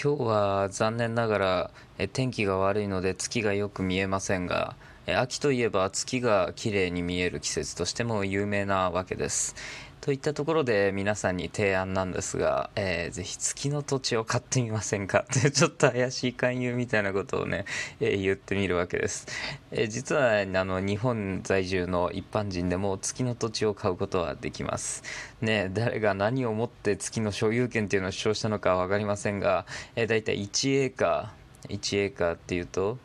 今日は残念ながら天気が悪いので月がよく見えませんが秋といえば月が綺麗に見える季節としても有名なわけです。といったところで皆さんに提案なんですが、えー、ぜひ月の土地を買ってみませんか？っ てちょっと怪しい勧誘みたいなことをね、えー、言ってみるわけです、えー、実は、あの日本在住の一般人でも月の土地を買うことはできます。ね誰が何をもって月の所有権っていうのを主張したのか分かりませんが、えー、だいたい1エーカー1エーカーっていうと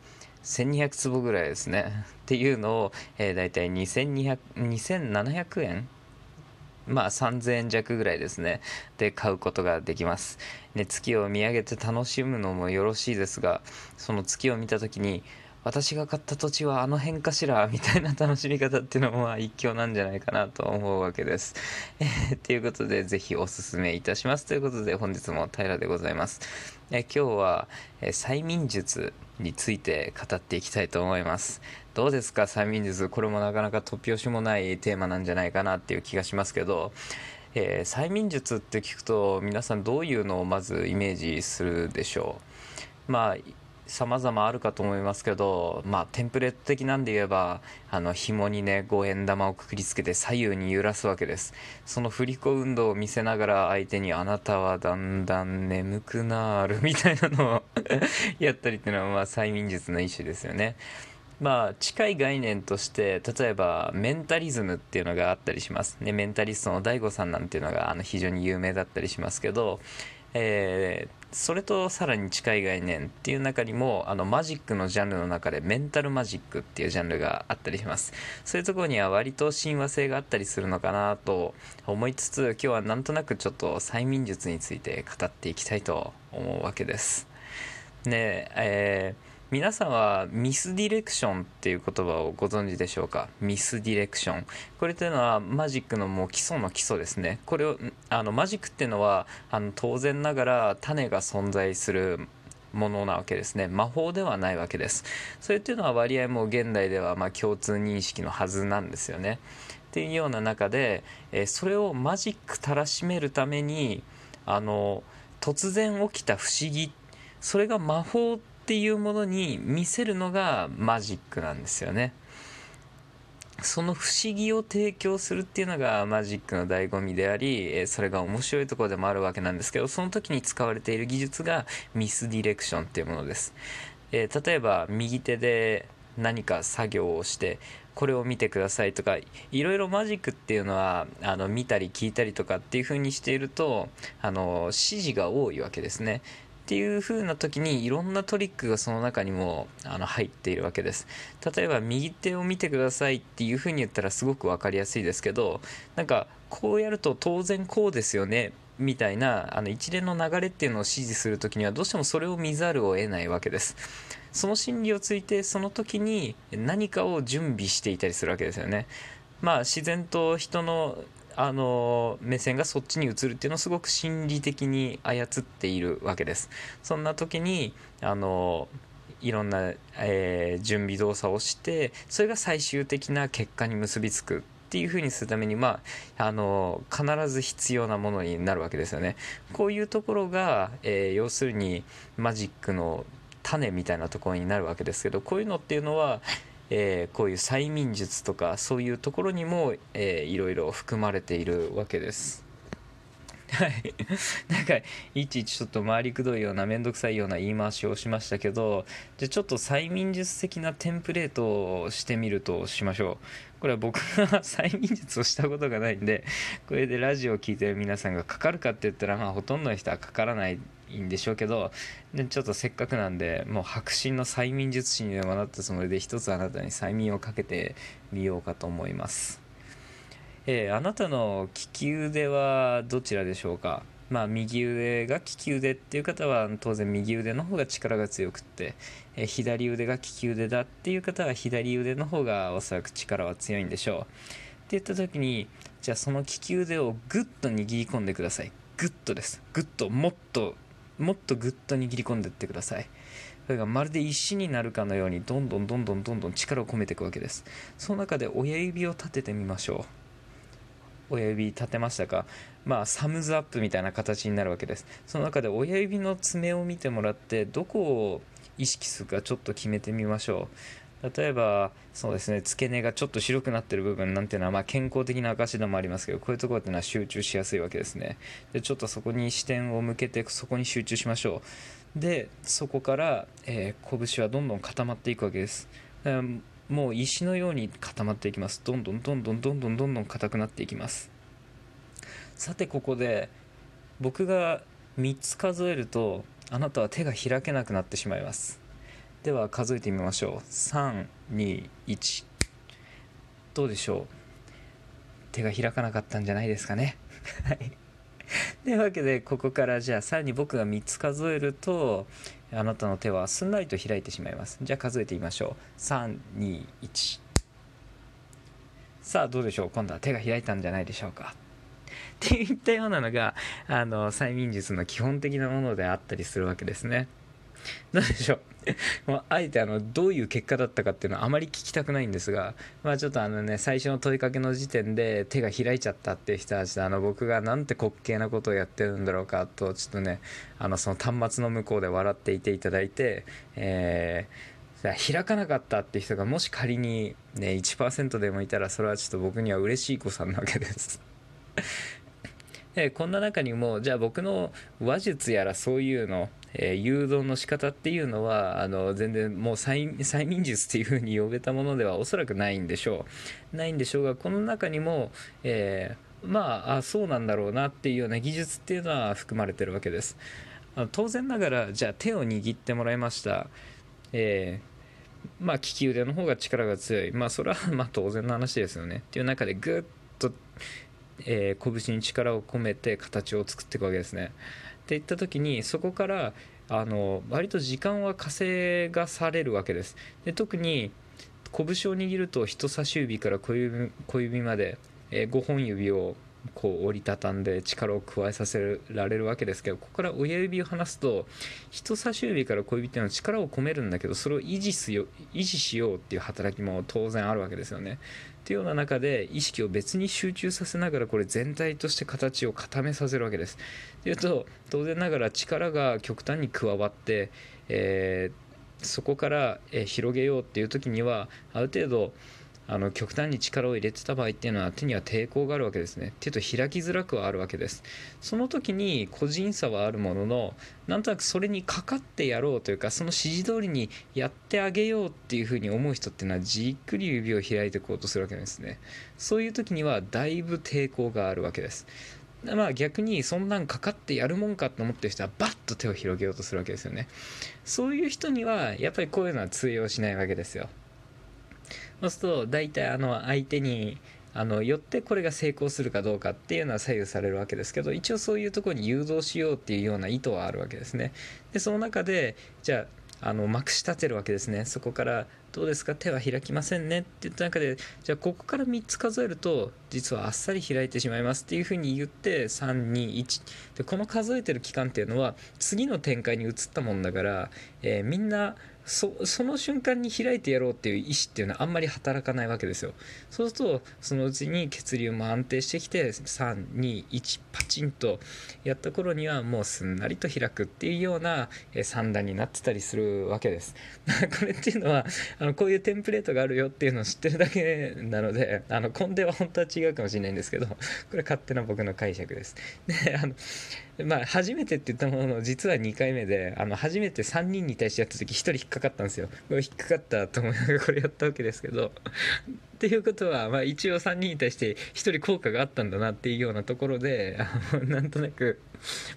1200坪ぐらいですね。っていうのを、えー、だいたい2700円まあ3000円弱ぐらいですね。で買うことができます。で月を見上げて楽しむのもよろしいですがその月を見た時に私が買った土地はあの辺かしら？みたいな楽しみ方っていうのもまあ一興なんじゃないかなと思うわけです。えー、ということでぜひおすすめいたします。ということで本日も平でございます。え、今日は、え、催眠術について語っていきたいと思います。どうですか？催眠術。これもなかなか突拍子もないテーマなんじゃないかなっていう気がしますけど、えー、催眠術って聞くと皆さんどういうのをまずイメージするでしょう？まあ様々あるかと思いますけど、まあ、テンプレート的なんで言えば、あの、紐にね、五円玉をくくりつけて左右に揺らすわけです。その振り子運動を見せながら相手にあなたはだんだん眠くなるみたいなのを やったりっていうのは、まあ、催眠術の一種ですよね。まあ、近い概念として例えばメンタリズムっていうのがあったりします、ね、メンタリストの DAIGO さんなんていうのがあの非常に有名だったりしますけど、えー、それとさらに近い概念っていう中にもあのマジックのジャンルの中でメンタルマジックっていうジャンルがあったりします。そういうところには割と親和性があったりするのかなと思いつつ今日はなんとなくちょっと催眠術について語っていきたいと思うわけです。ねえー皆さんはミスディレクションっていう言葉をご存知でしょうか？ミスディレクション。これというのはマジックのもう基礎の基礎ですね。これをあのマジックっていうのはあの当然ながら種が存在するものなわけですね。魔法ではないわけです。それっていうのは割合も現代ではま共通認識のはずなんですよね。っていうような中で、えそれをマジックたらしめるためにあの突然起きた不思議。それが魔法ってていうものに見せるのがマジックなんですよね。その不思議を提供するっていうのがマジックの醍醐味であり、それが面白いところでもあるわけなんですけど、その時に使われている技術がミスディレクションっていうものです。えー、例えば右手で何か作業をしてこれを見てくださいとかいろいろマジックっていうのはあの見たり聞いたりとかっていう風にしているとあの指示が多いわけですねっていう風な時にいろんなトリックがその中にもあの入っているわけです。例えば右手を見てくださいっていう風に言ったらすごく分かりやすいですけどなんかこうやると当然こうですよねみたいなあの一連の流れっていうのを指示する時にはどうしてもそれを見ざるを得ないわけです。その心理をついてその時に何かを準備していたりするわけですよね。まあ自然と人のあの目線がそっちに移るっていうのをすごく心理的に操っているわけです。そんな時にあのいろんな、えー、準備動作をしてそれが最終的な結果に結びつくっていうふうにするために、まあ、あの必ず必要なものになるわけですよね。こういうところが、えー、要するにマジックの種みたいなところになるわけですけどこういうのっていうのはえー、こういう催眠術とかそういうところにも、えー、いろいろ含まれているわけです。はい。なんか、いちいちちょっと回りくどいような、めんどくさいような言い回しをしましたけど、じゃちょっと催眠術的なテンプレートをしてみるとしましょう。これは僕が催眠術をしたことがないんで、これでラジオを聴いてる皆さんがかかるかって言ったら、まあほとんどの人はかからないんでしょうけどでちょっとせっかくなんでもう迫真の催眠術師にでもなったつもりで一つあなたに催眠をかけてみようかと思います、えー、あなたの利き腕はどちらでしょうか？まあ右腕が利き腕っていう方は当然右腕の方が力が強くって、えー、左腕が利き腕だっていう方は左腕の方がおそらく力は強いんでしょう。って言った時にじゃあその利き腕をグッと握り込んでください。グッとです。グッともっともっとぐっと握り込んでってください。それがまるで石になるかのようにどんどんどんどんどんどん力を込めていくわけです。その中で親指を立ててみましょう。親指立てましたか？まあサムズアップみたいな形になるわけです。その中で親指の爪を見てもらってどこを意識するかちょっと決めてみましょう。例えばそうですね付け根がちょっと白くなってる部分なんていうのはまあ健康的な証でもありますけどこういうところっていうのは集中しやすいわけですね。でちょっとそこに視点を向けてそこに集中しましょう。でそこから、えー、拳はどんどん固まっていくわけです。もう石のように固まっていきます。どんどんどんどんどんどんどんどん硬くなっていきます。さてここで僕が3つ数えるとあなたは手が開けなくなってしまいます。では数えてみましょう。321どうでしょう？手が開かなかったんじゃないですかね。はい。というわけでここからじゃあさらに僕が3つ数えるとあなたの手はすんなりと開いてしまいます。じゃあ数えてみましょう。321さあどうでしょう？今度は手が開いたんじゃないでしょうか。っていったようなのがあの催眠術の基本的なものであったりするわけですね。どうでしょう。もうあえてあのどういう結果だったかっていうのはあまり聞きたくないんですが、まあ、ちょっとあのね最初の問いかけの時点で手が開いちゃったっていう人たちであの僕がなんて滑稽なことをやってるんだろうかとちょっとねあのその端末の向こうで笑っていていただいて、えー、開かなかったっていう人がもし仮に、ね、1%でもいたらそれはちょっと僕には嬉しい子さんなわけです。でこんな中にもじゃあ僕の話術やらそういうのえー、誘導の仕方っていうのはあの全然もう催眠術っていう風に呼べたものではおそらくないんでしょう。ないんでしょうがこの中にも、えー、まあそうなんだろうなっていうような技術っていうのは含まれてるわけです。当然ながらじゃあ手を握ってもらいました、えー、まあ利き腕の方が力が強い。まあそれは ま当然の話ですよね。っていう中でぐっと、えー、拳に力を込めて形を作っていくわけですね。っていった時にそこからあの割と時間は稼がされるわけです。で特に拳を握ると人差し指から小指小指まで、えー、5本指をこう折りたたんで力を加えさせられるわけですけどここから親指を離すと人差し指から小指っていうのは力を込めるんだけどそれを維持すよ維持しようっていう働きも当然あるわけですよね。っていうような中で意識を別に集中させながらこれ全体として形を固めさせるわけです。というと当然ながら力が極端に加わって、えー、そこから、広げようっていう時にはある程度あの極端に力を入れてた場合っていうのは手には抵抗があるわけですね。手と開きづらくはあるわけです。その時に個人差はあるもののなんとなくそれにかかってやろうというかその指示通りにやってあげようっていうふうに思う人っていうのはじっくり指を開いていこうとするわけですね。そういう時にはだいぶ抵抗があるわけです。まあ逆にそんなんかかってやるもんかと思ってる人はバッと手を広げようとするわけですよね。そういう人にはやっぱりこういうのは通用しないわけですよ。そうすると大体あの相手にあのよってこれが成功するかどうかっていうのは左右されるわけですけど一応そういうところに誘導しようっていうような意図はあるわけですね。でその中でじゃああのまくし立てるわけですね。そこからどうですか？手は開きませんねって言った中でじゃあここから3つ数えると実はあっさり開いてしまいますっていうふうに言って321でこの数えてる期間っていうのは次の展開に移ったもんだから、えー、みんなそその瞬間に開いてやろうっていう意思っていうのはあんまり働かないわけですよ。そうするとそのうちに血流も安定してきて321パチンとやった頃にはもうすんなりと開くっていうような三段になってたりするわけです。これっていうのはあのこういうテンプレートがあるよっていうのを知ってるだけなのであの根底は本当は違うかもしれないんですけどこれ勝手な僕の解釈です。であのまあ、初めてって言ったものの実は2回目であの初めて3人に対してやった時1人かかったんですよ引っかかったと思いながらこれやったわけですけどっていうことは、まあ、一応3人に対して1人効果があったんだなっていうようなところであのなんとなく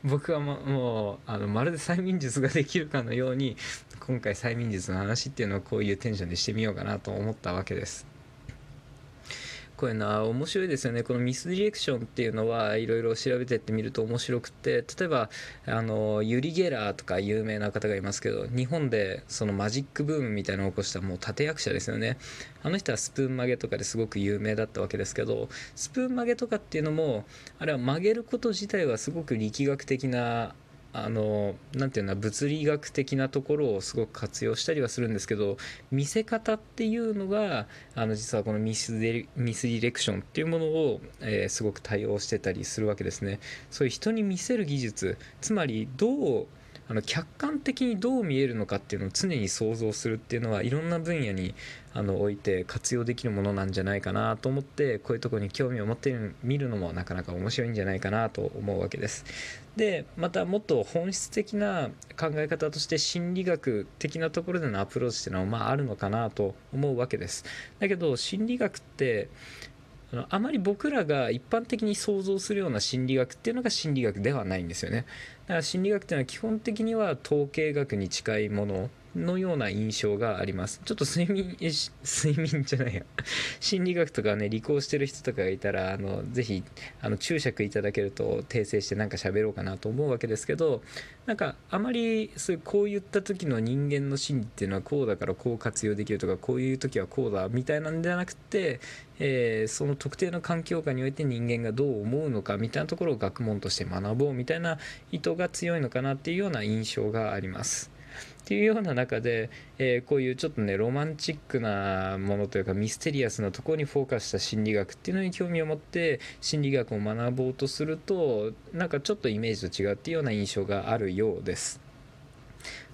僕はももうあのまるで催眠術ができるかのように今回催眠術の話っていうのをこういうテンションでしてみようかなと思ったわけです。こういうのは面白いですよね。このミスディレクションっていうのはいろいろ調べてってみると面白くて。例えばあのユリ・ゲラーとか有名な方がいますけど日本でそのマジックブームみたいなのを起こしたもう立役者ですよね。あの人はスプーン曲げとかですごく有名だったわけですけどスプーン曲げとかっていうのもあれは曲げること自体はすごく力学的なあのなていうの物理学的なところをすごく活用したりはするんですけど見せ方っていうのがあの実はこのミスデミスディレクションっていうものを、えー、すごく対応してたりするわけですね。そういう人に見せる技術つまりどうあの客観的にどう見えるのかっていうのを常に想像するっていうのはいろんな分野にあの置いて活用できるものなんじゃないかなと思ってこういうところに興味を持ってみるのもなかなか面白いんじゃないかなと思うわけです。でまたもっと本質的な考え方として心理学的なところでのアプローチっていうのはまああるのかなと思うわけです。だけど心理学ってあのあまり僕らが一般的に想像するような心理学っていうのが心理学ではないんですよね。だから心理学っていうのは基本的には統計学に近いもののような印象がありますちょっと睡眠 睡眠じゃないや心理学とかね理工してる人とかがいたらあのぜひあの注釈いただけると訂正してなんか喋ろうかなと思うわけですけどなんかあまりそういうこういった時の人間の心理っていうのはこうだからこう活用できるとかこういう時はこうだみたいなんではなくて、えー、その特定の環境下において人間がどう思うのかみたいなところを学問として学ぼうみたいな意図が強いのかなっていうような印象があります。っていうような中で、えー、こういうちょっとねロマンチックなものというかミステリアスなところにフォーカスした心理学っていうのに興味を持って心理学を学ぼうとするとなんかちょっとイメージと違うっていうような印象があるようです。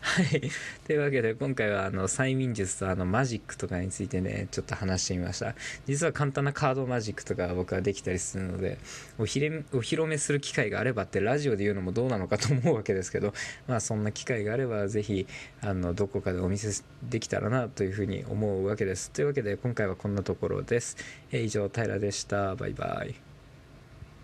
はい。というわけで、今回はあの催眠術とあのマジックとかについてね、ちょっと話してみました。実は簡単なカードマジックとか僕はできたりするので、おひれお披露目する機会があればってラジオで言うのもどうなのかと思うわけですけど、まあそんな機会があれば、ぜひ、あの、どこかでお見せできたらなというふうに思うわけです。というわけで、今回はこんなところです。え以上、平でした。バイバイ。